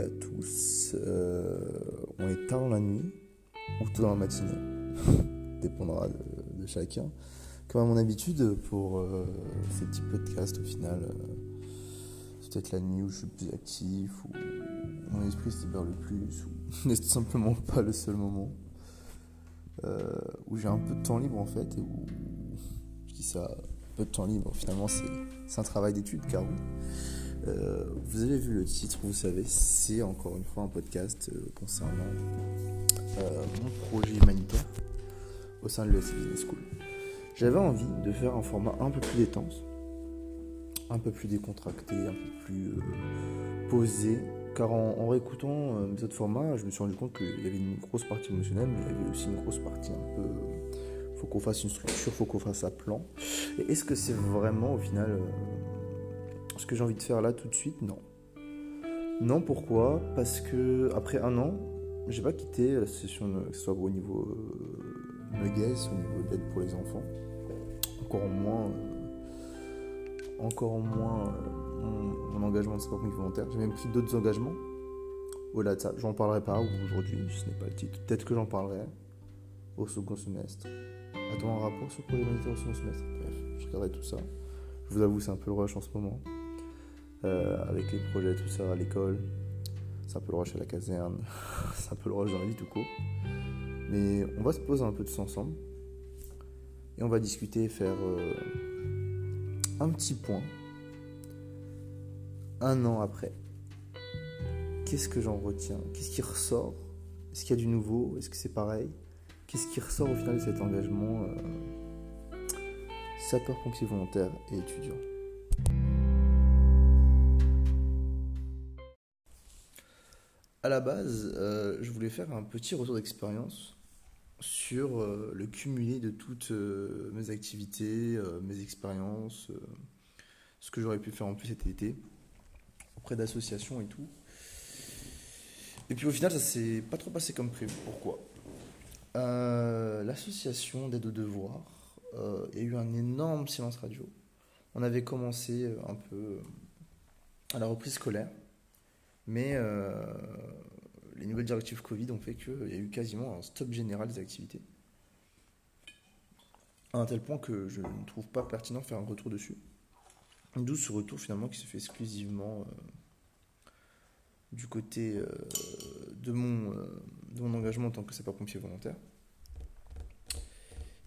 à tous. Euh, on est tard la nuit ou tôt dans la matinée, dépendra de, chacun. Comme à mon habitude, pour euh, ces petits podcasts, au final, euh, c'est peut-être la nuit où je suis plus actif, ou mon esprit se libère le plus, ou n'est simplement pas le seul moment. où j'ai un peu de temps libre en fait, et où je dis ça, peu de temps libre, finalement c'est un travail d'étude, car oui. Euh, vous avez vu le titre, vous savez, c'est encore une fois un podcast euh, concernant euh, mon projet humanitaire au sein de l'ESC Business School. J'avais envie de faire un format un peu plus détense, un peu plus décontracté, un peu plus posé, car en, réécoutant mes autres formats, je me suis rendu compte qu'il y avait une grosse partie émotionnelle, mais il y avait aussi une grosse partie un peu. faut qu'on fasse une structure, faut qu'on fasse un plan. Et est-ce que c'est vraiment au final ce que j'ai envie de faire là tout de suite, non. Non, pourquoi? Parce que après un an, j'ai pas quitté la session, que ce soit au niveau euh, Nuggets, au niveau d'aide pour les enfants. Encore moins, euh, encore moins euh, mon, engagement de sport volontaire. J'ai même pris d'autres engagements. Au-delà de ça, j'en parlerai pas aujourd'hui, ce n'est pas le titre. Peut-être que j'en parlerai au second semestre. A-t-on un rapport sur le projet au second semestre Bref, je regarderai tout ça. Je vous avoue, c'est un peu le rush en ce moment. Euh, avec les projets, tout ça, à l'école. C'est un peu le rush à la caserne, c'est un peu le rush dans la vie tout court. Mais on va se poser un peu ça ensemble. Et on va discuter faire euh, un petit point. Un an après. Qu'est-ce que j'en retiens? Qu'est-ce qui ressort? Est-ce qu'il y a du nouveau? Est-ce que c'est pareil? Qu'est-ce qui ressort au final de cet engagement euh, sapeur-pompier volontaire et étudiant à la base, euh, je voulais faire un petit retour d'expérience sur euh, le cumulé de toutes euh, mes activités, mes expériences, ce que j'aurais pu faire en plus cet été, auprès d'associations et tout. Et puis au final, ça s'est pas trop passé comme prévu. Pourquoi? L'association d'aide aux devoirs, a eu un énorme silence radio. On avait commencé un peu à la reprise scolaire. Mais euh, les nouvelles directives Covid ont fait qu'il y a eu quasiment un stop général des activités. À un tel point que je ne trouve pas pertinent de faire un retour dessus. D'où ce retour finalement qui se fait exclusivement euh, du côté euh, de, mon, engagement en tant que sapeur-pompier volontaire.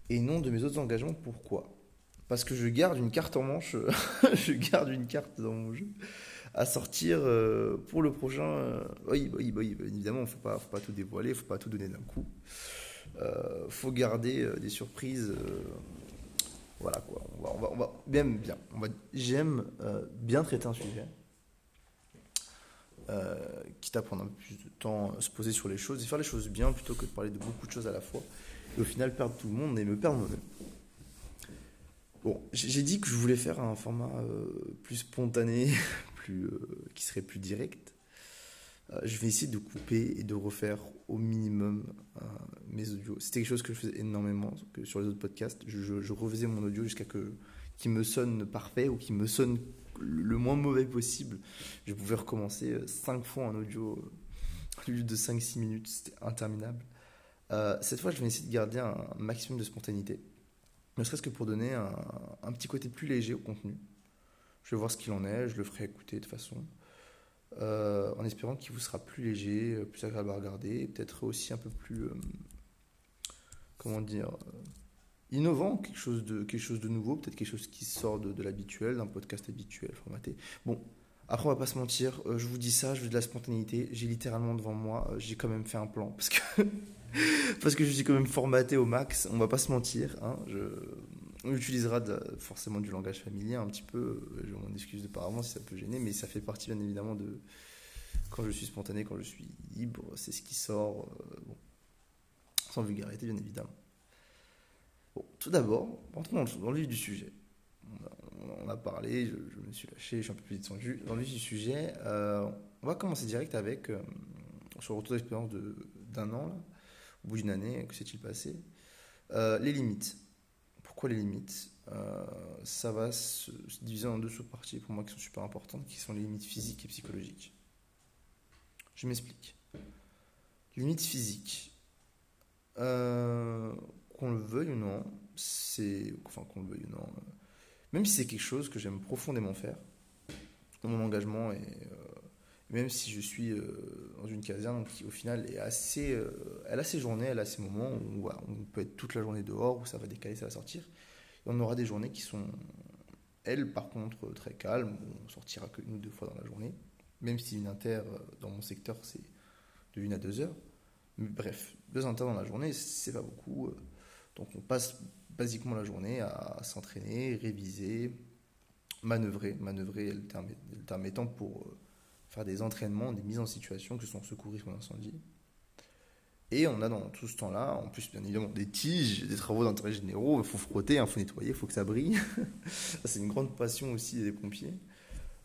Et non de mes autres engagements. Pourquoi? Parce que je garde une carte en manche, je garde une carte dans mon jeu à sortir euh, pour le prochain. Euh, oui, oui, oui, évidemment, faut pas, faut pas tout dévoiler, il faut pas tout donner d'un coup. Euh, faut garder des surprises. voilà quoi. On va, on va, on va bien, bien. J'aime bien traiter un sujet. quitte à prendre un peu plus de temps, se poser sur les choses et faire les choses bien plutôt que de parler de beaucoup de choses à la fois et au final perdre tout le monde et me perdre moi-même. Bon, j'ai dit que je voulais faire un format plus spontané, euh, qui serait plus direct. Euh, je vais essayer de couper et de refaire au minimum euh, mes audios. C'était quelque chose que je faisais énormément sur les autres podcasts. Je, je, refaisais mon audio jusqu'à que qu'il me sonne parfait ou qu'il me sonne le moins mauvais possible. Je pouvais recommencer 5 fois en audio au lieu de 5-6 minutes. C'était interminable. cette fois, je vais essayer de garder un maximum de spontanéité. Ne serait-ce que pour donner un, un, petit côté plus léger au contenu. Je vais voir ce qu'il en est, je le ferai écouter de façon. Euh, en espérant qu'il vous sera plus léger, euh, plus agréable à regarder, peut-être aussi un peu plus, euh, comment dire, innovant, quelque chose de, quelque chose de nouveau, peut-être quelque chose qui sort de, l'habituel, d'un podcast habituel, formaté. Bon, après on va pas se mentir, je vous dis ça, je veux de la spontanéité, j'ai littéralement devant moi, j'ai quand même fait un plan, parce que, parce que je suis quand même formaté au max, on va pas se mentir, hein, je on utilisera forcément du langage familier un petit peu. Je m'en excuse de par avance si ça peut gêner, mais ça fait partie bien évidemment de quand je suis spontané, quand je suis libre, c'est ce qui sort. Euh, bon. Sans vulgarité, bien évidemment. Bon, tout d'abord, rentrons dans, le vif du sujet. On a, parlé, je, me suis lâché, je suis un peu plus descendu. Dans le vif du sujet, euh, on va commencer direct avec, euh, sur retour d'expérience d'un an, là, au bout d'une année, que s'est-il passé? Les limites les limites euh, Ça va se, diviser en deux sous-parties pour moi qui sont super importantes, qui sont les limites physiques et psychologiques. Je m'explique. Limite physique. Euh, qu'on le veuille ou non, c'est. Enfin, qu'on le veuille ou non. euh, même si c'est quelque chose que j'aime profondément faire, mon engagement est. même si je suis euh, dans une caserne qui, au final, est assez. euh, elle a ses journées, elle a ses moments où on peut être toute la journée dehors, où ça va décaler, ça va sortir. Et on aura des journées qui sont, elles, par contre, très calmes, où on sortira que une ou deux fois dans la journée. Même si une inter, euh, dans mon secteur, c'est de 1 à 2 heures. Bref, deux inter dans la journée, c'est pas beaucoup. Donc on passe basiquement la journée à s'entraîner, réviser, manœuvrer. Manœuvrer le terme, le étant pour faire des entraînements, des mises en situation, que ce secourisme ou en incendie. Et on a dans tout ce temps-là, en plus bien évidemment, des tiges, des travaux d'intérêt généraux, il faut frotter, il faut nettoyer, il faut que ça brille. c'est une grande passion aussi des pompiers.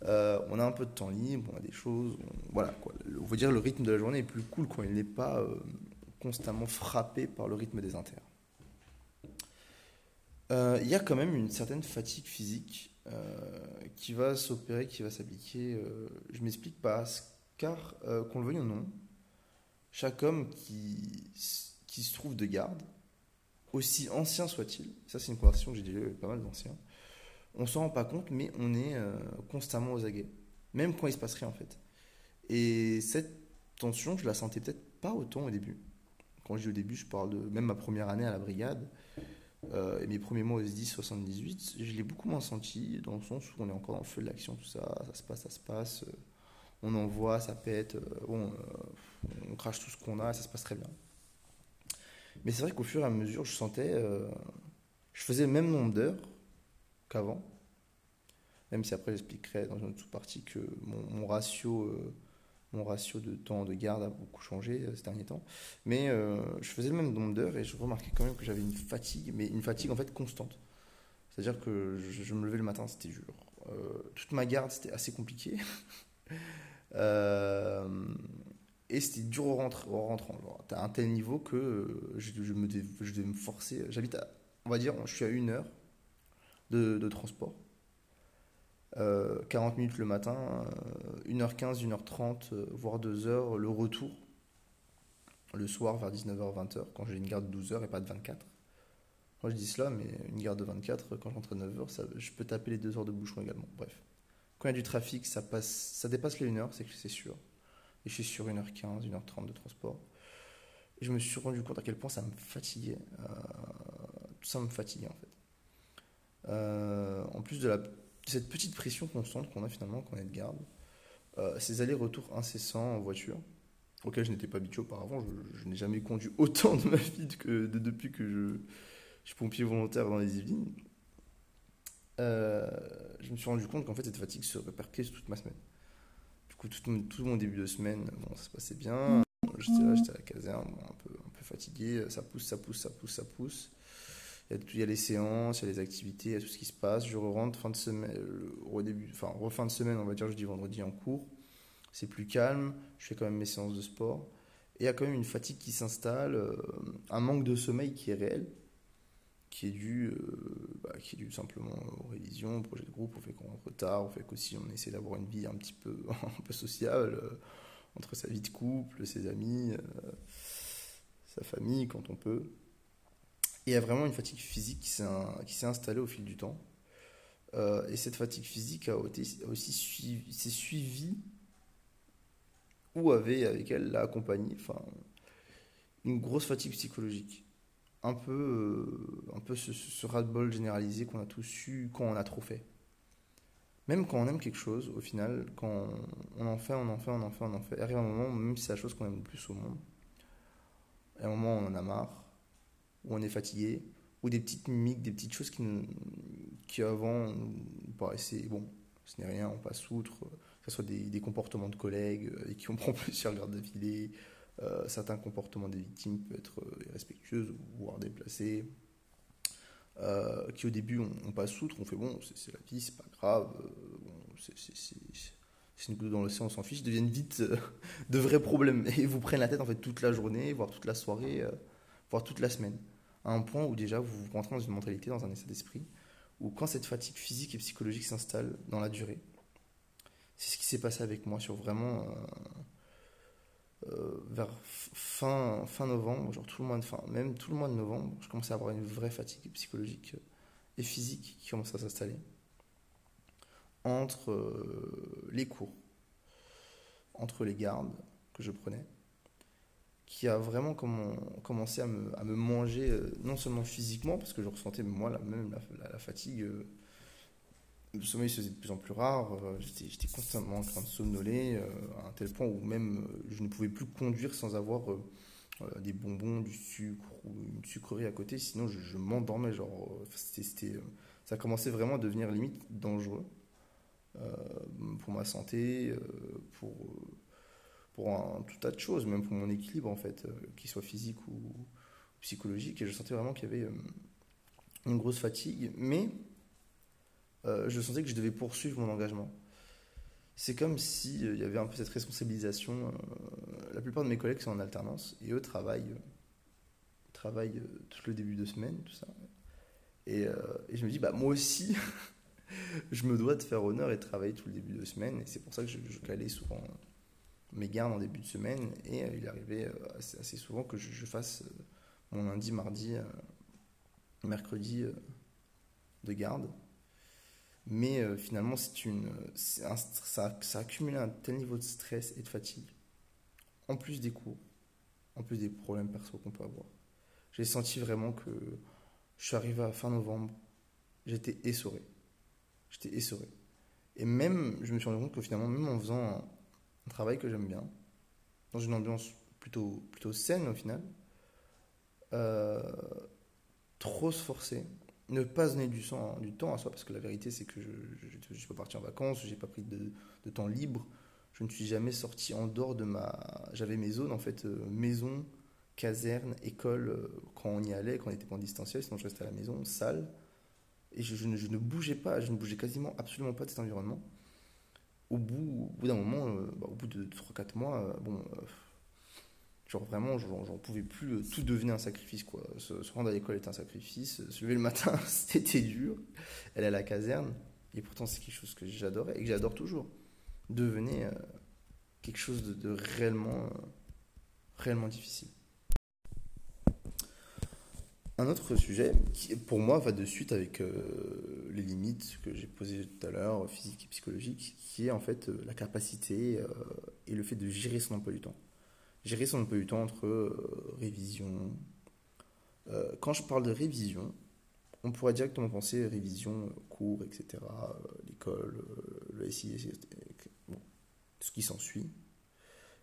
Euh, on a un peu de temps libre, on a des choses, voilà quoi. On va dire le rythme de la journée est plus cool quand il n'est pas euh, constamment frappé par le rythme des inters. Euh, Il y a quand même une certaine fatigue physique qui va s'opérer, qui va s'appliquer. euh, je m'explique pas, car euh, qu'on le veuille ou non, chaque homme qui, qui se trouve de garde, aussi ancien soit-il, ça c'est une conversation que j'ai déjà eue avec pas mal d'anciens, on s'en rend pas compte, mais on est euh, constamment aux aguets, même quand il se passe rien en fait. Et cette tension, je la sentais peut-être pas autant au début. Quand je dis au début, je parle de même ma première année à la brigade euh, et mes premiers mois au SDI 78, je l'ai beaucoup moins senti dans le sens où on est encore dans le feu de l'action, tout ça, ça se passe, ça se passe, euh, on envoie, ça pète, euh, bon, euh, on crache tout ce qu'on a ça se passe très bien. Mais c'est vrai qu'au fur et à mesure, je sentais, euh, je faisais le même nombre d'heures qu'avant, même si après j'expliquerai dans une autre sous-partie que mon, ratio, mon ratio de temps de garde a beaucoup changé euh, ces derniers temps. Mais euh, je faisais le même nombre d'heures et je remarquais quand même que j'avais une fatigue, mais une fatigue en fait constante. C'est-à-dire que je, me levais le matin, c'était dur. Euh, toute ma garde, c'était assez compliqué. Et c'était dur au, rentre- au rentrant. T'as un tel niveau que je, me je devais me forcer. J'habite à, on va dire, je suis à une heure de transport. Euh, 40 minutes le matin, euh, 1h15, 1h30, euh, voire 2h le retour. Le soir vers 19h, 20h, quand j'ai une garde de 12 heures et pas de 24. Moi je dis cela, mais une garde de 24, quand j'entre à 9h, ça, je peux taper les 2 heures de bouchon également. Bref. Quand il y a du trafic, ça, passe, ça dépasse les 1 heure, c'est que c'est sûr. Et je suis sur 1h15, 1h30 de transport. Et je me suis rendu compte à quel point ça me fatiguait. euh, tout ça me fatiguait en fait. Euh, en plus de, la, cette petite pression constante qu'on a finalement quand on est de garde, euh, ces allers-retours incessants en voiture, auxquels je n'étais pas habitué auparavant, je, je n'ai jamais conduit autant de ma vie que de- depuis que je, je suis pompier volontaire dans les Yvelines. Euh, je me suis rendu compte qu'en fait cette fatigue se répercutait sur toute ma semaine. Du coup, tout, mon- tout mon début de semaine, bon, ça se passait bien. J'étais là, j'étais à la caserne, un, peu, un peu fatigué. Ça pousse, ça pousse, ça pousse, ça pousse. Il y, a, les séances, il y a les activités, il y a tout ce qui se passe. Je rentre fin de semaine, au début, enfin, fin de semaine, on va dire jeudi, vendredi en cours. C'est plus calme. Je fais quand même mes séances de sport. Et il y a quand même une fatigue qui s'installe, euh, un manque de sommeil qui est réel, qui est dû, euh, bah, qui est dû simplement aux révisions, au projet de groupe, au fait qu'on rentre tard, au fait qu'aussi on essaie d'avoir une vie un petit peu, un peu sociable, euh, entre sa vie de couple, ses amis, euh, sa famille quand on peut. Il y a vraiment une fatigue physique qui s'est installée au fil du temps. Euh, et cette fatigue physique a aussi s'est suivie ou avait avec elle l'a accompagnée, enfin, une grosse fatigue psychologique. Un peu, euh, un peu ce, ce- ras-le-bol généralisé qu'on a tous eu quand on a trop fait. Même quand on aime quelque chose, au final, quand on en fait, on en fait, on en fait, on en fait, arrive un moment, même si c'est la chose qu'on aime le plus au monde, à un moment on en a marre, ou on est fatigué, ou des petites mimiques, des petites choses qui, avant nous paraissaient, bon, ce n'est rien, on passe outre, que ce soit des, comportements de collègues euh, avec qui on prend plusieurs gardes d'affilée, euh, certains comportements des victimes peuvent être euh, irrespectueux, voire déplacés, euh, qui au début on, passe outre, on fait bon, c'est la vie, c'est pas grave, euh, c'est- une goutte dans l'océan, on s'en fiche, deviennent vite euh, de vrais problèmes et vous prennent la tête en fait toute la journée, voire toute la soirée, euh, voire toute la semaine. À un point où déjà vous rentrez dans une mentalité, dans un état d'esprit, où quand cette fatigue physique et psychologique s'installe dans la durée, c'est ce qui s'est passé avec moi sur vraiment euh, vers fin, fin novembre, genre tout le mois de fin, même tout le mois de novembre, je commençais à avoir une vraie fatigue psychologique et physique qui commençait à s'installer entre les cours, entre les gardes que je prenais, qui a vraiment commencé à me, à me manger, non seulement physiquement, parce que je ressentais moi la, même la, fatigue le sommeil se faisait de plus en plus rare. Euh, j'étais constamment en train de somnoler euh, à un tel point où même euh, je ne pouvais plus conduire sans avoir des bonbons, du sucre ou une sucrerie à côté. Sinon, je, m'endormais. Genre, ça commençait vraiment à devenir limite dangereux pour ma santé, pour, pour un tout tas de choses, même pour mon équilibre en fait, qu'il soit physique ou psychologique. Et je sentais vraiment qu'il y avait une grosse fatigue. Mais euh, je sentais que je devais poursuivre mon engagement. C'est comme s'il il y avait un peu cette responsabilisation. Euh, la plupart de mes collègues sont en alternance et eux travaillent, travaillent euh, tout le début de semaine, tout ça. Et, je me dis, bah, moi aussi, je me dois de faire honneur et travailler tout le début de semaine. Et c'est pour ça que je, je calais souvent mes gardes en début de semaine. Et il arrivait assez, assez, souvent que je, fasse mon lundi, mardi, mercredi de garde. Mais euh, finalement, une, ça, ça a accumulé un tel niveau de stress et de fatigue, en plus des cours, en plus des problèmes perso qu'on peut avoir. J'ai senti vraiment que je suis arrivé à fin novembre, j'étais essoré. J'étais essoré. Et même, je me suis rendu compte que finalement, même en faisant un, travail que j'aime bien, dans une ambiance plutôt, plutôt saine au final, euh, trop se forcer, ne pas donner du, temps à soi, parce que la vérité, c'est que je ne suis pas parti en vacances, je n'ai pas pris de, temps libre, je ne suis jamais sorti en dehors de ma... J'avais mes zones, en fait, euh, maison, caserne, école, euh, quand on y allait, quand on était en distanciel, sinon je restais à la maison, salle, et je, ne, bougeais pas, je ne bougeais quasiment absolument pas de cet environnement. Au bout, d'un moment, euh, bah, au bout de 3-4 mois, bon Genre vraiment, j'en pouvais plus, euh, tout devenait un sacrifice quoi. Se, rendre à l'école était un sacrifice, se lever le matin c'était dur, aller à la caserne, et pourtant c'est quelque chose que j'adorais et que j'adore toujours, devenait euh, quelque chose de, réellement, euh, réellement difficile. Un autre sujet qui pour moi va de suite avec les limites que j'ai posées tout à l'heure, physique et psychologique, qui est en fait la capacité et le fait de gérer son emploi du temps gérer son emploi du temps entre euh, révision. Euh, quand je parle de révision, on pourrait directement penser révision, cours, etc., euh, l'école, le SI, bon, ce qui s'ensuit.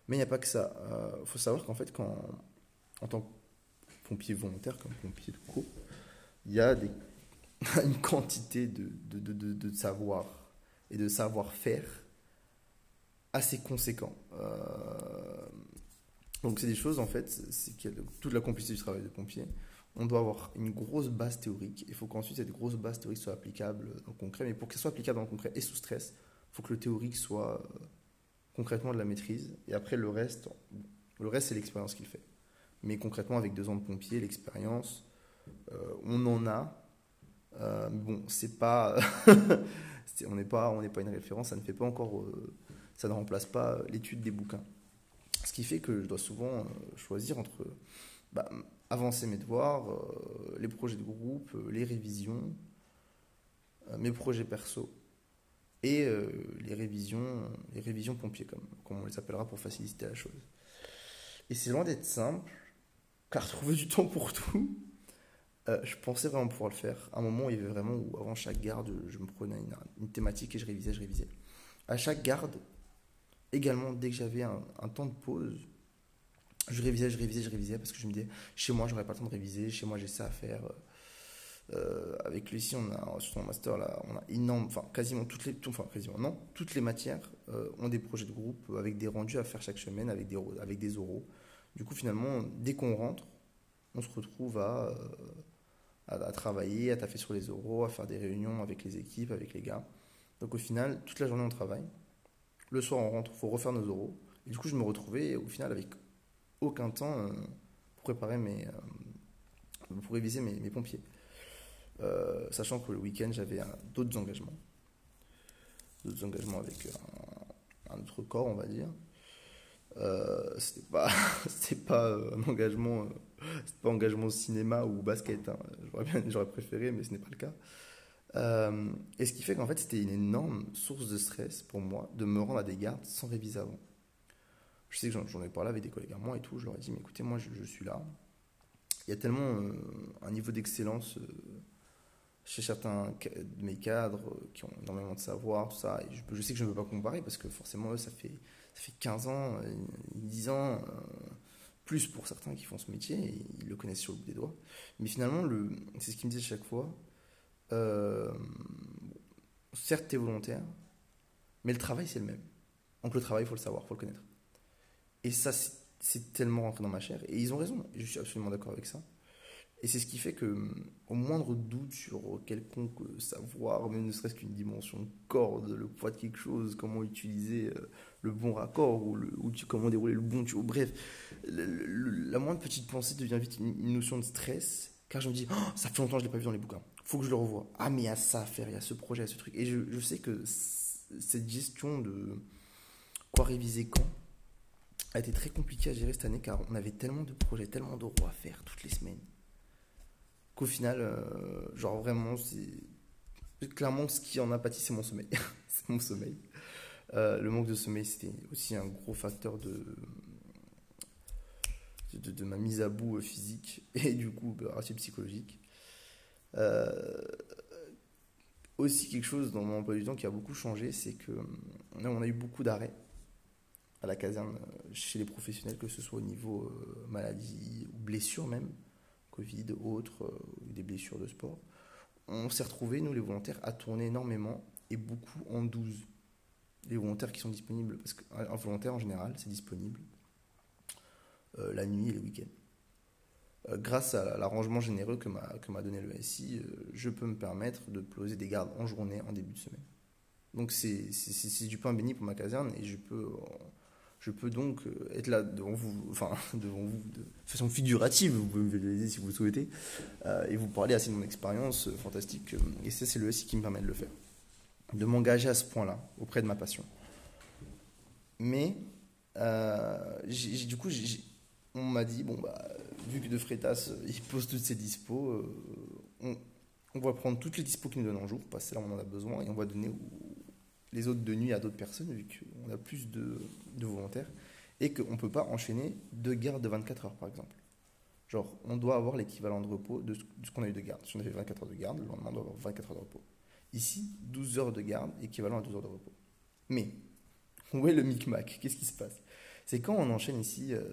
Mais il n'y a pas que ça. Il faut savoir qu'en fait, quand, en tant que pompier volontaire, comme pompier de cours, il y a une quantité de, savoir et de savoir-faire assez conséquent. Donc c'est des choses en fait, c'est qu'il y a toute la complicité du travail de pompier. On doit avoir une grosse base théorique. Il faut qu'ensuite cette grosse base théorique soit applicable dans le concret. Mais pour qu'elle soit applicable dans le concret et sous stress, il faut que le théorique soit euh, concrètement de la maîtrise. Et après le reste, le reste c'est l'expérience qu'il fait. Mais concrètement avec deux ans de pompier, l'expérience, euh, on en a. Euh, bon, c'est pas, on n'est pas, on n'est pas une référence. Ça ne fait pas encore, ça ne remplace pas l'étude des bouquins. Ce qui fait que je dois souvent euh, choisir entre bah, avancer mes devoirs, euh, les projets de groupe, euh, les révisions, mes projets perso et les révisions, les révisions pompiers, comme, comme on les appellera pour faciliter la chose. Et c'est loin d'être simple, car trouver du temps pour tout, je pensais vraiment pouvoir le faire. À un moment, il y avait vraiment où, avant chaque garde, je me prenais une, une, thématique et je révisais, je révisais. À chaque garde, également, dès que j'avais un, un, temps de pause, je révisais, je révisais, je révisais parce que je me disais, chez moi, j'aurais pas le temps de réviser, chez moi, j'ai ça à faire. Euh, avec Lucie, on a, sur son master, là, on a énorme, enfin, quasiment toutes les, enfin, quasiment, non, toutes les matières euh, ont des projets de groupe avec des rendus à faire chaque semaine, avec des, avec des oraux. Du coup, finalement, dès qu'on rentre, on se retrouve à, euh, à, travailler, à taffer sur les oraux, à faire des réunions avec les équipes, avec les gars. Donc, au final, toute la journée, on travaille. Le soir, on rentre, il faut refaire nos oraux. Et du coup, je me retrouvais au final avec aucun temps euh, pour préparer mes. Euh, pour réviser mes, pompiers. Sachant que le week-end, j'avais d'autres engagements. D'autres engagements avec un, autre corps, on va dire. Euh, c'était pas, c'est pas un engagement, c'est pas engagement cinéma ou basket. Hein. J'aurais bien, j'aurais préféré, mais ce n'est pas le cas. et ce qui fait qu'en fait, c'était une énorme source de stress pour moi de me rendre à des gardes sans réviser avant. Je sais que j'en, ai parlé avec des collègues à moi et tout. Je leur ai dit, mais écoutez, moi, je, suis là. Il y a tellement un niveau d'excellence chez certains de mes cadres euh, qui ont énormément de savoir, tout ça. Et je, sais que je ne veux pas comparer parce que forcément, eux, ça fait, ça fait 15 ans, 10 euh, ans, euh, plus pour certains qui font ce métier, et ils le connaissent sur le bout des doigts. Mais finalement, c'est ce qu'ils me disent chaque fois. certes, tu es volontaire, mais le travail, c'est le même. Donc le travail, il faut le savoir, il faut le connaître. Et ça, c'est tellement rentré dans ma chair. Et ils ont raison, je suis absolument d'accord avec ça. Et c'est ce qui fait que, hum, au moindre doute sur quelconque savoir, même ne serait-ce qu'une dimension de corde, le poids de quelque chose, comment utiliser euh, le bon raccord ou, comment dérouler le bon tuyau, bref, la moindre petite pensée devient vite une, notion de stress, car je me dis, oh, ça fait longtemps que je ne l'ai pas vu dans les bouquins, faut que je le revoie. Ah, mais il y a ça à faire, il y a ce projet, il y a ce truc. Et je, je sais que cette gestion de quoi réviser quand a été très compliquée à gérer cette année, car on avait tellement de projets, tellement de rois à faire toutes les semaines qu'au final, euh, genre vraiment, clairement ce qui en a pâti, c'est mon sommeil. c'est mon sommeil. Euh, le manque de sommeil, c'était aussi un gros facteur de, ma mise à bout physique et du coup bah, assez psychologique. Euh, aussi quelque chose dans mon emploi du temps qui a beaucoup changé, c'est que on a eu beaucoup d'arrêts à la caserne chez les professionnels, que ce soit au niveau maladie ou blessure même. Covid, autres, euh, des blessures de sport, on s'est retrouvés, nous les volontaires, à tourner énormément et beaucoup en 12. Les volontaires qui sont disponibles, parce qu'un volontaire en général, c'est disponible euh, la nuit et les week-ends. Euh, grâce à l'arrangement généreux que m'a donné le SI, je peux me permettre de poser des gardes en journée en début de semaine. Donc c'est du pain béni pour ma caserne et je peux je peux donc euh, être là devant vous, enfin devant vous de façon figurative, vous pouvez me visualiser si vous le souhaitez, euh, et vous parler assez de mon expérience euh, fantastique. Et ça, c'est le SI qui me permet de le faire, de m'engager à ce point-là auprès de ma passion. Mais du coup, on m'a dit bon bah vu que De Freitas il pose toutes ses dispos, on, va prendre toutes les dispos qu'il nous donne en jour, parce que là on en a besoin, et on va donner les autres de nuit à d'autres personnes, vu qu'on a plus de, volontaires, et qu'on ne peut pas enchaîner deux gardes de 24 heures, par exemple. Genre, on doit avoir l'équivalent de repos de ce qu'on a eu de garde. Si on avait 24 heures de garde, le lendemain, on doit avoir 24 heures de repos. Ici, 12 heures de garde, équivalent à 12 heures de repos. Mais, où est le micmac? Qu'est-ce qui se passe? C'est quand on enchaîne ici euh,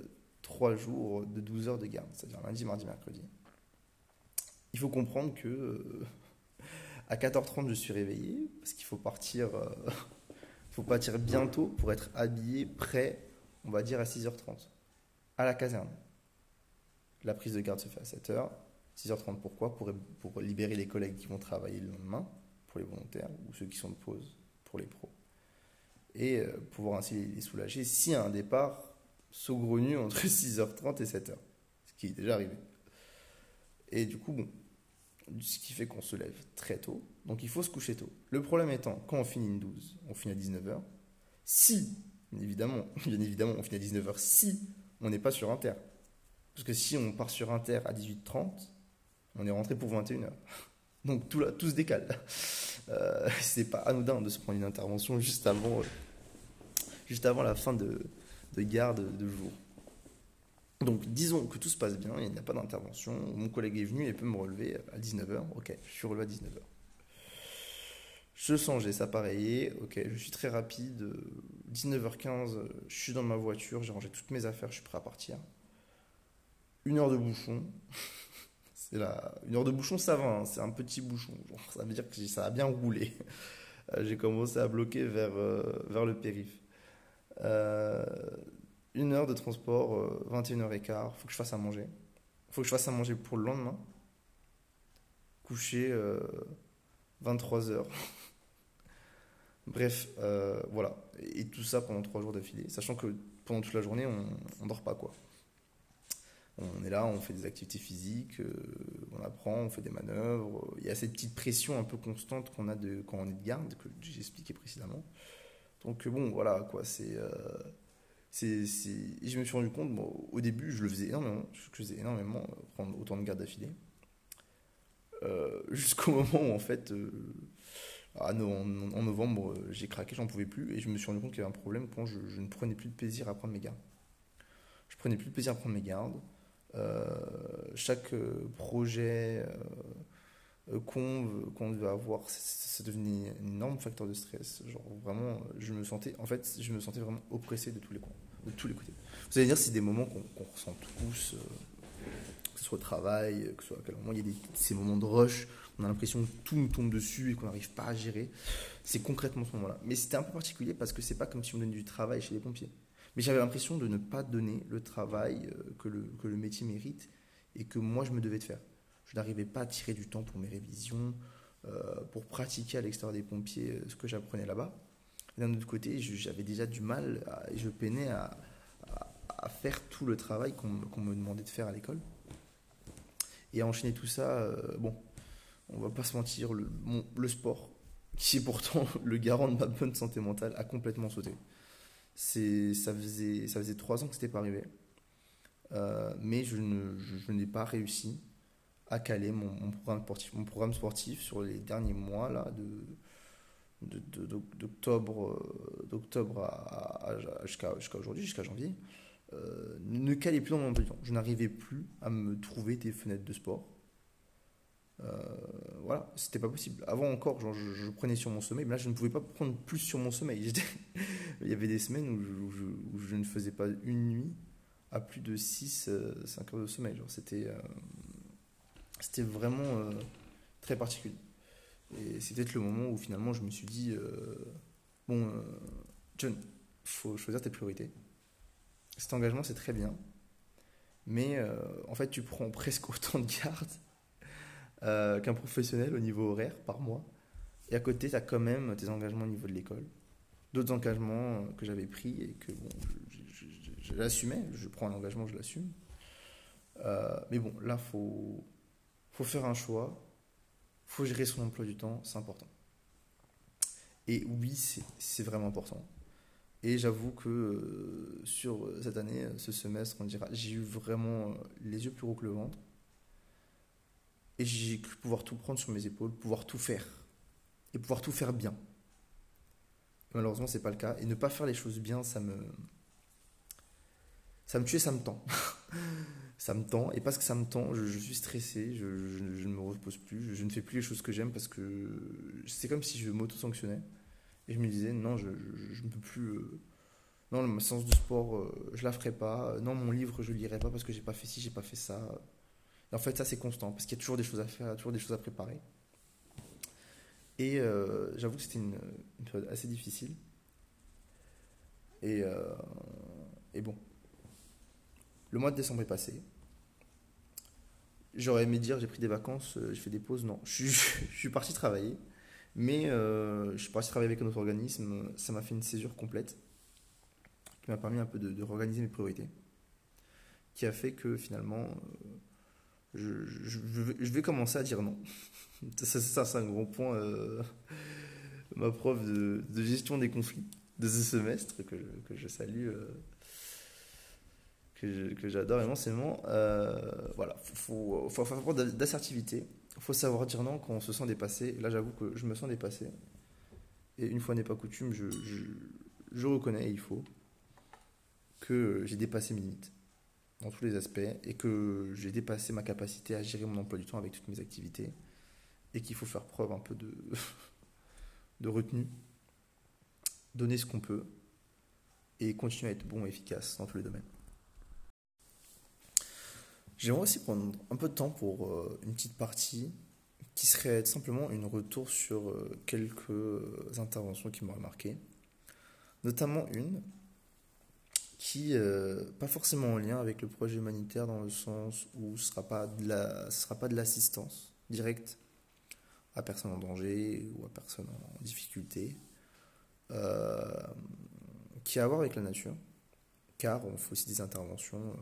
3 jours de 12 heures de garde, c'est-à-dire lundi, mardi, mercredi. Il faut comprendre que euh, à 4h30, je suis réveillé parce qu'il faut partir, euh, faut partir bientôt pour être habillé, prêt, on va dire à 6h30, à la caserne. La prise de garde se fait à 7h. 6h30, pourquoi? Pour, libérer les collègues qui vont travailler le lendemain, pour les volontaires, ou ceux qui sont de pause, pour les pros. Et euh, pouvoir ainsi les soulager y a un départ saugrenu entre 6h30 et 7h, ce qui est déjà arrivé. Et du coup, bon, ce qui fait qu'on se lève très tôt. Donc il faut se coucher tôt. Le problème étant, quand on finit une 12, on finit à 19h. Si, évidemment, bien évidemment, on finit à 19h, si on n'est pas sur Inter. Parce que si on part sur Inter à 18h30, on est rentré pour 21h. Donc tout, là, tout se décale. Euh, c'est pas anodin de se prendre une intervention juste avant, euh, juste avant la fin de, de garde de jour. Donc disons que tout se passe bien, il n'y a pas d'intervention, mon collègue est venu et peut me relever à 19h, ok, je suis relevé à 19h. Je sens, j'ai appareillé, ok, je suis très rapide, 19h15, je suis dans ma voiture, j'ai rangé toutes mes affaires, je suis prêt à partir. Une heure de bouchon, c'est là, une heure de bouchon ça va, hein, c'est un petit bouchon, ça veut dire que ça a bien roulé. J'ai commencé à bloquer vers, euh, vers le périph'. Euh, une heure de transport, 21h15, faut que je fasse à manger. Faut que je fasse à manger pour le lendemain. Coucher 23h. Euh, Bref, euh, voilà. Et, tout ça pendant trois jours d'affilée. Sachant que pendant toute la journée, on ne dort pas, quoi. On est là, on fait des activités physiques, euh, on apprend, on fait des manœuvres. Il y a cette petite pression un peu constante qu'on a de, quand on est de garde, que j'ai expliqué précédemment. Donc bon, voilà, quoi, c'est c'est, je me suis rendu compte, au début, je le faisais énormément, je faisais énormément, euh, prendre autant de gardes d'affilée. Euh, jusqu'au moment où, en fait, euh, en, novembre, j'ai craqué, j'en pouvais plus, et je me suis rendu compte qu'il y avait un problème quand je, ne prenais plus de plaisir à prendre mes gardes. Je prenais plus de plaisir à prendre mes gardes. chaque projet qu'on devait avoir, ça devenait un énorme facteur de stress. Genre vraiment, je me sentais, en fait, je me sentais vraiment oppressé de tous les coins, de tous les côtés. Vous allez dire, c'est des moments qu'on ressent tous, euh, que ce soit au travail, que ce soit à quel moment il y a ces moments de rush, on a l'impression que tout nous tombe dessus et qu'on n'arrive pas à gérer. C'est concrètement ce moment-là. Mais c'était un peu particulier parce que c'est pas comme si on donnait du travail chez les pompiers. Mais j'avais l'impression de ne pas donner le travail euh, que le, que le métier mérite et que moi je me devais de faire. Je n'arrivais pas à tirer du temps pour mes révisions, euh, pour pratiquer à l'extérieur des pompiers euh, ce que j'apprenais là-bas. D'un autre côté, j'avais déjà du mal et je peinais à, faire tout le travail qu'on me demandait de faire à l'école. Et à enchaîner tout ça, euh, bon, on va pas se mentir, le, sport, qui est pourtant le garant de ma bonne santé mentale, a complètement sauté. Ça faisait, ça faisait trois ans que ce n'était pas arrivé. mais je n'ai pas réussi à caler mon, programme sportif, mon programme sportif sur les derniers mois là, de, d'octobre, euh, d'octobre jusqu'à, jusqu'à aujourd'hui, jusqu'à janvier, euh, ne calait plus dans mon. Je n'arrivais plus à me trouver des fenêtres de sport. Euh, voilà, c'était pas possible. Avant encore, genre, je, prenais sur mon sommeil, mais là, je ne pouvais pas prendre plus sur mon sommeil. Il y avait des semaines où je, ne faisais pas une nuit à plus de 6-5 heures de sommeil. C'était c'était vraiment euh, très particulier. Et c'est peut-être le moment où finalement je me suis dit euh, bon, euh, John, faut choisir tes priorités. Cet engagement, c'est très bien. Mais en fait, tu prends presque autant de garde qu'un professionnel au niveau horaire par mois. Et à côté, tu as quand même tes engagements au niveau de l'école. D'autres engagements que j'avais pris et que bon, je, je l'assumais. Je prends un engagement, je l'assume. mais bon, là, faut faut faire un choix, faut gérer son emploi du temps, c'est important. Et oui, c'est vraiment important. Et j'avoue que euh, sur cette année, ce semestre, on dira, j'ai eu vraiment les yeux plus gros que le ventre. Et j'ai cru pouvoir tout prendre sur mes épaules, pouvoir tout faire. Et pouvoir tout faire bien. Malheureusement, c'est pas le cas. Et ne pas faire les choses bien, ça me. Ça me tue ça me tend. ça me tend. Et parce que ça me tend, je, suis stressé, je, ne me repose plus, je, ne fais plus les choses que j'aime parce que c'est comme si je m'auto-sanctionnais. Et je me disais, non, je, ne peux plus. Euh, non, ma séance de sport, euh, je la ferai pas. Non, mon livre, je lirai pas parce que j'ai pas fait ci, j'ai pas fait ça. en fait, ça, c'est constant parce qu'il y a toujours des choses à faire, toujours des choses à préparer. Et euh, j'avoue que c'était une, période assez difficile. Et, et bon, le mois de décembre est passé. J'aurais aimé dire j'ai pris des vacances, euh, j'ai fait des pauses. Non, je suis, parti travailler. Mais euh, je suis parti travailler avec un autre organisme. Ça m'a fait une césure complète qui m'a permis un peu de, de, réorganiser mes priorités. Qui a fait que finalement, euh, je, vais commencer à dire non. ça, c'est un grand point. ma prof de, gestion des conflits de ce semestre que je salue que j'adore immensément. Euh, voilà, il faut, faut, faut, avoir d'assertivité. Faut savoir dire non quand on se sent dépassé. là, j'avoue que je me sens dépassé. Et une fois n'est pas coutume, je, je, je reconnais, il faut, que j'ai dépassé mes limites dans tous les aspects et que j'ai dépassé ma capacité à gérer mon emploi du temps avec toutes mes activités et qu'il faut faire preuve un peu de, de retenue, donner ce qu'on peut et continuer à être bon et efficace dans tous les domaines. J'aimerais aussi prendre un peu de temps pour euh, une petite partie qui serait simplement une retour sur euh, quelques euh, interventions qui m'ont marqué. Notamment une qui, pas forcément en lien avec le projet humanitaire dans le sens où ce ne sera pas de l'assistance directe à personne en danger ou à personne en difficulté, qui a à voir avec la nature, car on fait aussi des interventions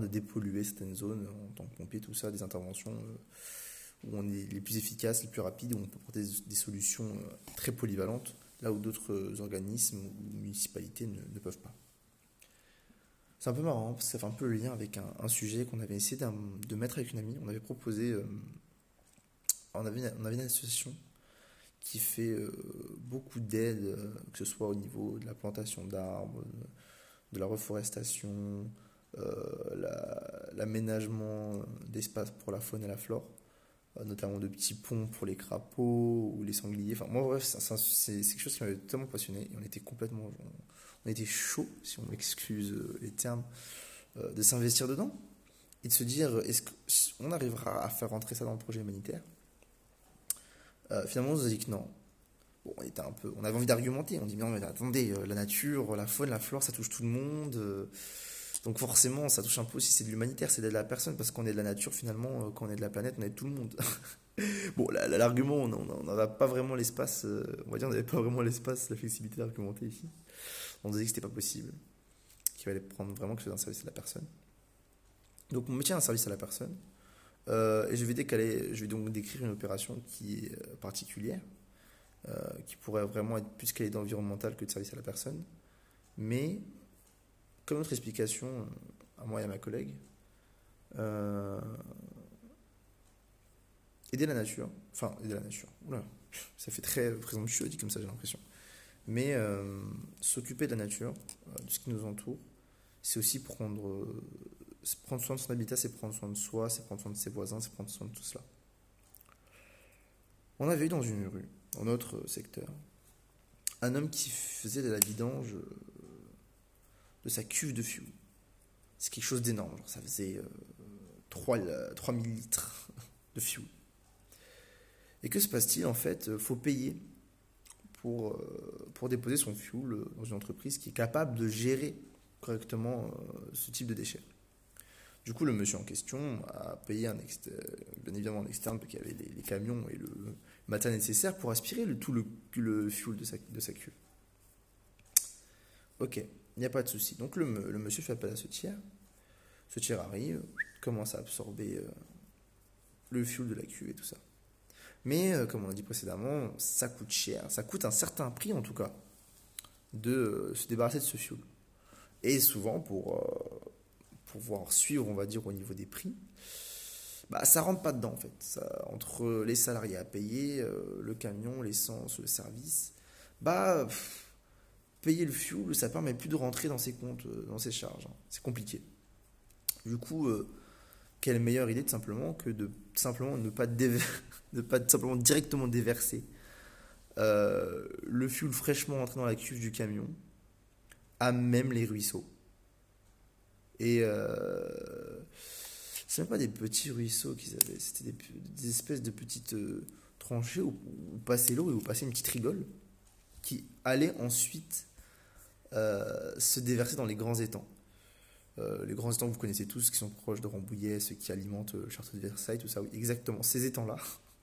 de dépolluer certaines zones en tant que pompier, tout ça, des interventions euh, où on est les plus efficaces, les plus rapides, où on peut apporter des, solutions euh, très polyvalentes là où d'autres organismes ou municipalités ne, peuvent pas. C'est un peu marrant, parce que ça fait un peu le lien avec un, sujet qu'on avait essayé de mettre avec une amie. On avait proposé, euh, on, avait, on avait une association qui fait euh, beaucoup d'aide, euh, que ce soit au niveau de la plantation d'arbres, de la reforestation, l'aménagement d'espace pour la faune et la flore. Euh, notamment de petits ponts pour les crapauds ou les sangliers. Enfin, moi, bref, c'est quelque chose qui m'avait tellement passionné. Et on était complètement. On, était chaud, si on m'excuse euh, les termes, euh, de s'investir dedans et de se dire est-ce qu'on arrivera à faire rentrer ça dans le projet humanitaire? Finalement, on a dit que non. Bon, on, était un peu, on avait envie d'argumenter. On dit non, mais attendez, la nature, la faune, la flore, ça touche tout le monde. Donc forcément, ça touche un peu aussi, c'est de l'humanitaire, c'est de la personne, parce qu'on est de la nature finalement, euh, quand on est de la planète, on est de tout le monde. bon, l'argument, on n'avait pas vraiment l'espace, euh, on va dire, on n'avait pas vraiment l'espace, la flexibilité d'argumenter ici. On disait que c'était pas possible, qu'il fallait prendre vraiment que c'était un service à la personne. Donc mon métier est un service à la personne, euh, et je vais, décaler, je vais donc décrire une opération qui est particulière, qui pourrait vraiment être plus qu'elle est d'environnemental que de service à la personne, mais comme notre explication euh, à moi et à ma collègue, euh, aider la nature, enfin aider la nature, oula, ça fait très présomptueux dit comme ça j'ai l'impression, mais euh, s'occuper de la nature, de ce qui nous entoure, c'est aussi prendre, prendre soin de son habitat, c'est prendre soin de soi, c'est prendre soin de ses voisins, c'est prendre soin de tout cela. On avait eu dans une rue, dans notre secteur, un homme qui faisait de la vidange de sa cuve de fioul. C'est quelque chose d'énorme. Ça faisait 3, euh, 3000 euh, litres de fioul. Et que se passe-t-il En fait, euh, faut payer pour, pour déposer son fioul dans une entreprise qui est capable de gérer correctement ce type de déchets. Du coup, le monsieur en question a payé un bien évidemment un externe parce qu'il y avait les, camions et le matériel nécessaire pour aspirer le, tout le, le fioul de sa, de sa cuve. Ok, il n'y a pas de souci. Donc le, monsieur fait appel à ce tiers. Ce tiers arrive, commence à absorber euh, le fuel de la cuve et tout ça. Mais euh, comme on l'a dit précédemment, ça coûte cher. Ça coûte un certain prix en tout cas de euh, se débarrasser de ce fuel. Et souvent pour pouvoir suivre, on va dire, au niveau des prix, bah, ça rentre pas dedans en fait. Entre les salariés à payer, le camion, l'essence, le service, bah payer le fuel, ça permet plus de rentrer dans ses comptes, euh, dans ses charges. Hein. C'est compliqué. Du coup, euh, quelle meilleure idée de simplement que de simplement ne pas, ne pas simplement directement déverser euh, le fuel fraîchement entré dans la cuve du camion à même les ruisseaux. Et euh, c'est même pas des petits ruisseaux qu'ils avaient, c'était des, espèces de petites tranchées où, passait l'eau et où passait une petite rigole qui allait ensuite se déverser dans les grands étangs. Euh, les grands étangs vous connaissez tous, qui sont proches de Rambouillet, ceux qui alimentent le château de Versailles, tout ça, exactement. Ces étangs-là,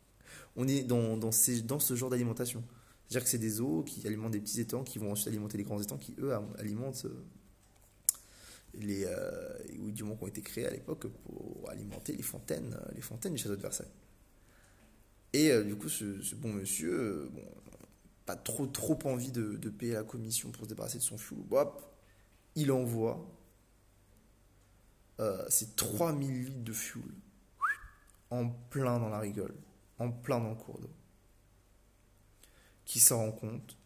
on est dans, dans, ce genre d'alimentation. C'est-à-dire que c'est des eaux qui alimentent des petits étangs qui vont ensuite alimenter les grands étangs qui, eux, alimentent euh, les, ou du moins qui ont été créés à l'époque pour alimenter les fontaines, les fontaines du château de Versailles. Et du coup, ce, ce, bon monsieur, bon, pas trop trop envie de, payer la commission pour se débarrasser de son fuel, hop, il envoie euh, ces 3000 litres de fuel en plein dans la rigole, en plein dans le cours d'eau. Qui s'en rend compte,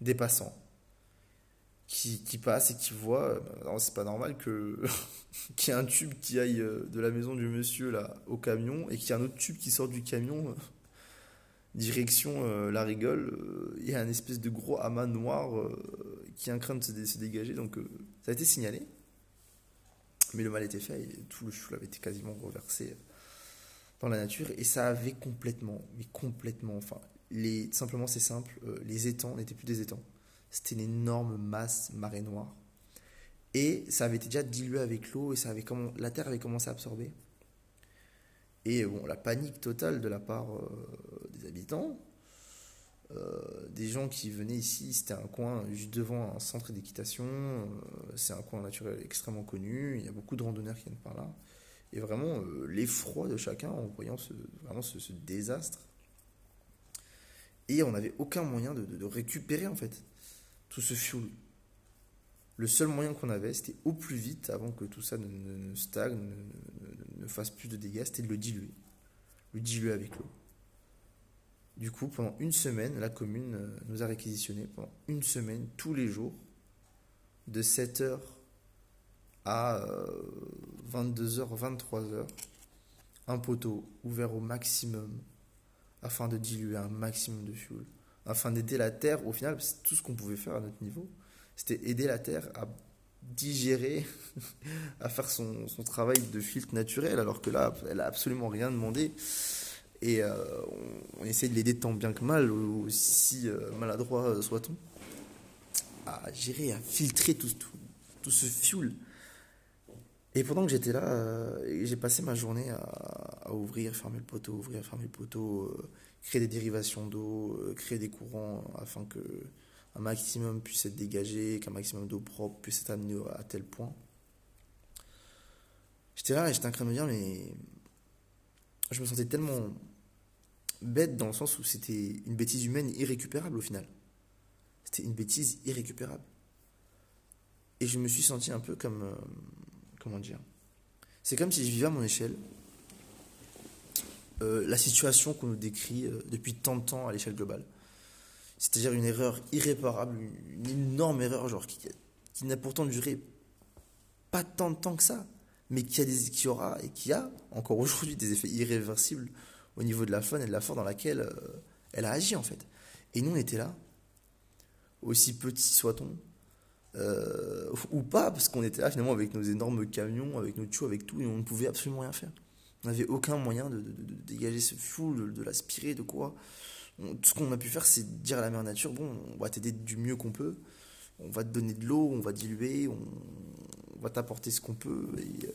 des passants, qui, qui passent et qui voient, euh, c'est pas normal que qu'il y ait un tube qui aille euh, de la maison du monsieur là au camion et qu'il y ait un autre tube qui sort du camion direction euh, la rigole, euh, il y a un espèce de gros amas noir euh, qui est en train de se, dégager. Donc ça a été signalé. Mais le mal était fait et tout le chou avait été quasiment reversé dans la nature. Et ça avait complètement, mais complètement, enfin, les, simplement c'est simple, les étangs n'étaient plus des étangs. C'était une énorme masse marée noire. Et ça avait été déjà dilué avec l'eau et ça avait la terre avait commencé à absorber. Et bon, la panique totale de la part habitants, euh, des gens qui venaient ici, c'était un coin juste devant un centre d'équitation, euh, c'est un coin naturel extrêmement connu, il y a beaucoup de randonneurs qui viennent par là. Et vraiment, l'effroi de chacun en voyant ce, vraiment ce, désastre. Et on n'avait aucun moyen de, récupérer en fait tout ce fuel. Le seul moyen qu'on avait, c'était au plus vite, avant que tout ça ne, stagne, ne, fasse plus de dégâts, c'était de le diluer. Le diluer avec l'eau. Du coup, pendant une semaine, la commune euh, nous a réquisitionné pendant une semaine, tous les jours, de 7h à 22h, euh, 23h, un poteau ouvert au maximum afin de diluer un maximum de fuel, afin d'aider la Terre. Au final, c'est tout ce qu'on pouvait faire à notre niveau, c'était aider la Terre à digérer, à faire son, son, travail de filtre naturel, alors que là, elle a absolument rien demandé. Et euh, on, essaie de l'aider tant bien que mal, aussi euh, maladroit soit-on, à gérer, à filtrer tout, tout, tout, ce fuel. Et pendant que j'étais là, euh, j'ai passé ma journée à, ouvrir, fermer le poteau, ouvrir, fermer le poteau, créer des dérivations d'eau, créer des courants afin que un maximum puisse être dégagé, qu'un maximum d'eau propre puisse être amené à tel point. J'étais là et j'étais en train de me dire, mais je me sentais tellement bête dans le sens où c'était une bêtise humaine irrécupérable au final. C'était une bêtise irrécupérable. Et je me suis senti un peu comme... Euh, comment dire C'est comme si je vivais à mon échelle euh, la situation qu'on nous décrit euh, depuis tant de temps à l'échelle globale. C'est-à-dire une erreur irréparable, une, énorme erreur, genre qui, qui n'a pourtant duré pas tant de temps que ça, mais qui, a des, qui aura et qui a encore aujourd'hui des effets irréversibles au niveau de la faune et de la flore dans laquelle euh, elle a agi en fait. Et nous on était là, aussi petits soit-on, euh, ou pas, parce qu'on était là finalement avec nos énormes camions, avec nos tuyaux, avec tout, et on ne pouvait absolument rien faire. On n'avait aucun moyen de, dégager ce fuel, de, l'aspirer, de quoi. tout ce qu'on a pu faire, c'est dire à la mère nature, bon, on va t'aider du mieux qu'on peut, on va te donner de l'eau, on va diluer, on, on va t'apporter ce qu'on peut, et euh,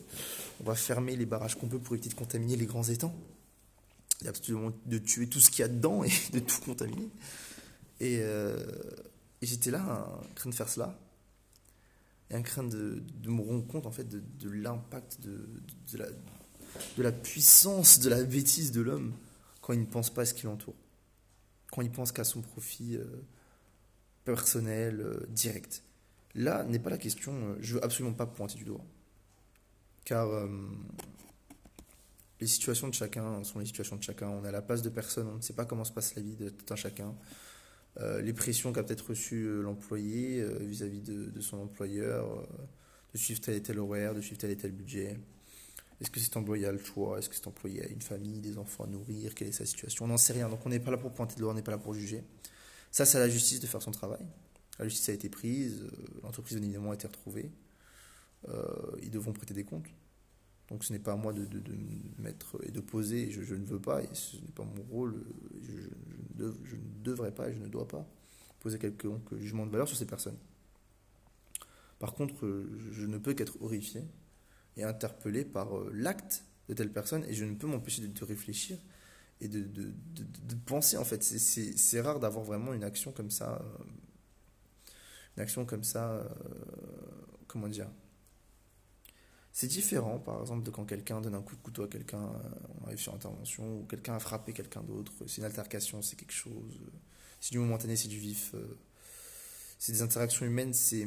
on va fermer les barrages qu'on peut pour éviter de contaminer les grands étangs absolument de tuer tout ce qu'il y a dedans et de tout contaminer. Et, euh, j'étais là, en train de faire cela, et en train de, me rendre compte en fait de, l'impact de, de, la, de la puissance de la bêtise de l'homme quand il ne pense pas à ce qui l'entoure, quand il pense qu'à son profit euh, personnel, euh, direct. Là n'est pas la question, je veux absolument pas pointer du doigt, car les situations de chacun sont les situations de chacun. On est à la place de personne, on ne sait pas comment se passe la vie de tout un chacun. Euh, les pressions qu'a peut-être reçues euh, l'employé euh, vis-à-vis de, son employeur, de suivre tel et tel horaire, de suivre tel et tel budget. Est-ce que cet employé a le choix? Est-ce que cet employé a une famille, des enfants à nourrir? Quelle est sa situation? On n'en sait rien. Donc on n'est pas là pour pointer de l'eau, on n'est pas là pour juger. Ça, c'est à la justice de faire son travail. La justice a été prise, l'entreprise évidemment a été retrouvée. ils devront prêter des comptes. Donc ce n'est pas à moi de, mettre et de poser, je, ne veux pas, et ce n'est pas mon rôle, je, ne devrais pas et je ne dois pas poser quelconque jugement de valeur sur ces personnes. Par contre, je ne peux qu'être horrifié et interpellé par euh, l'acte de telle personne, et je ne peux m'empêcher de, réfléchir et de, penser, en fait. C'est rare d'avoir vraiment une action comme ça, euh, une action comme ça, euh, comment dire, c'est différent, par exemple, de quand quelqu'un donne un coup de couteau à quelqu'un, euh, on arrive sur intervention, ou quelqu'un a frappé quelqu'un d'autre. C'est une altercation, c'est quelque chose. Euh, c'est du momentané, c'est du vif. Euh, c'est des interactions humaines, c'est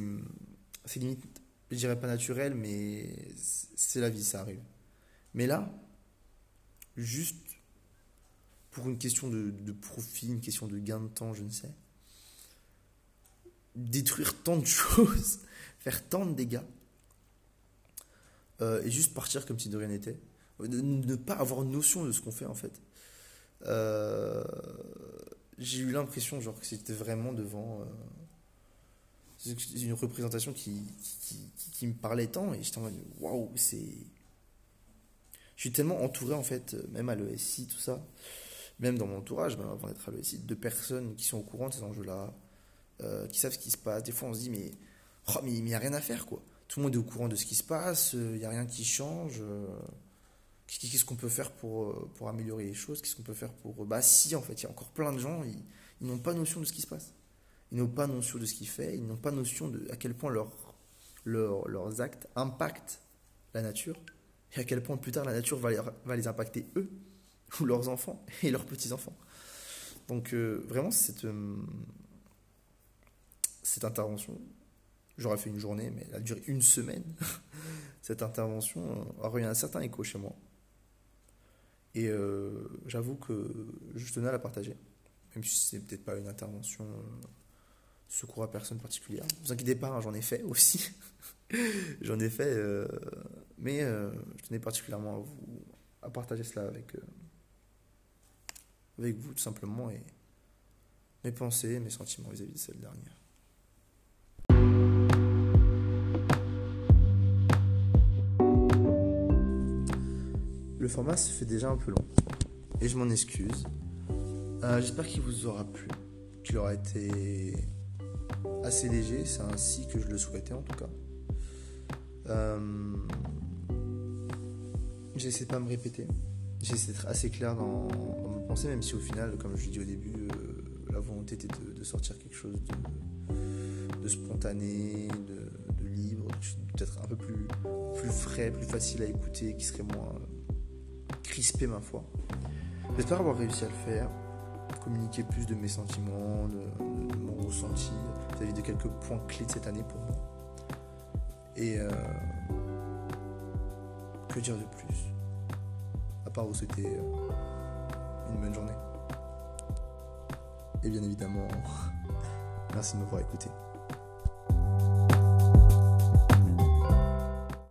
limite, je dirais pas naturel, mais c'est la vie, ça arrive. Mais là, juste pour une question de, de profit, une question de gain de temps, je ne sais, détruire tant de choses, faire tant de dégâts, euh, et juste partir comme si de rien n'était. Ne, pas avoir notion de ce qu'on fait en fait. Euh, j'ai eu l'impression genre que c'était vraiment devant euh, une représentation qui, qui, me parlait tant et j'étais en mode waouh c'est je suis tellement entouré en fait même à l'ESI tout ça même dans mon entourage même avant d'être à l'ESI de personnes qui sont au courant de ces enjeux là qui savent ce qui se passe des fois on se dit mais oh, mais il n'y a rien à faire quoi tout le monde est au courant de ce qui se passe, il euh, n'y a rien qui change. Euh, qu'est-ce qu'on peut faire pour, euh, pour améliorer les choses Qu'est-ce qu'on peut faire pour... Bah si, en fait, il y a encore plein de gens, ils, n'ont pas notion de ce qui se passe. Ils n'ont pas notion de ce qu'ils font, ils n'ont pas notion de à quel point leur, leurs actes impactent la nature, et à quel point plus tard la nature va les, va les impacter eux, ou leurs enfants, et leurs petits-enfants. Donc vraiment, cette, cette intervention, j'aurais fait une journée, mais elle a duré une semaine. cette intervention a eu un certain écho chez moi. Et j'avoue que je tenais à la partager, même si c'est peut-être pas une intervention secours à personne particulière. Ne vous inquiétez pas, hein, j'en ai fait aussi. j'en ai fait, mais je tenais particulièrement à vous à partager cela avec avec vous tout simplement et mes pensées, mes sentiments vis-à-vis de cette dernière. Le format se fait déjà un peu long et je m'en excuse. Euh, j'espère qu'il vous aura plu, qu'il aura été assez léger, c'est ainsi que je le souhaitais en tout cas. Euh, J'essaie de pas me répéter. J'essaie d'être assez clair dans, mes pensées, même si au final, comme je l'ai dit au début, euh, la volonté était de, sortir quelque chose de, spontané, de, libre, peut-être un peu plus frais, plus facile à écouter, qui serait moins crispé ma foi. J'espère avoir réussi à le faire, communiquer plus de mes sentiments, de, mon ressenti vis-à-vis de quelques points clés de cette année pour moi. Et euh, que dire de plus? Part vous souhaiter euh, une bonne journée. Et bien évidemment, merci de m'avoir écouté.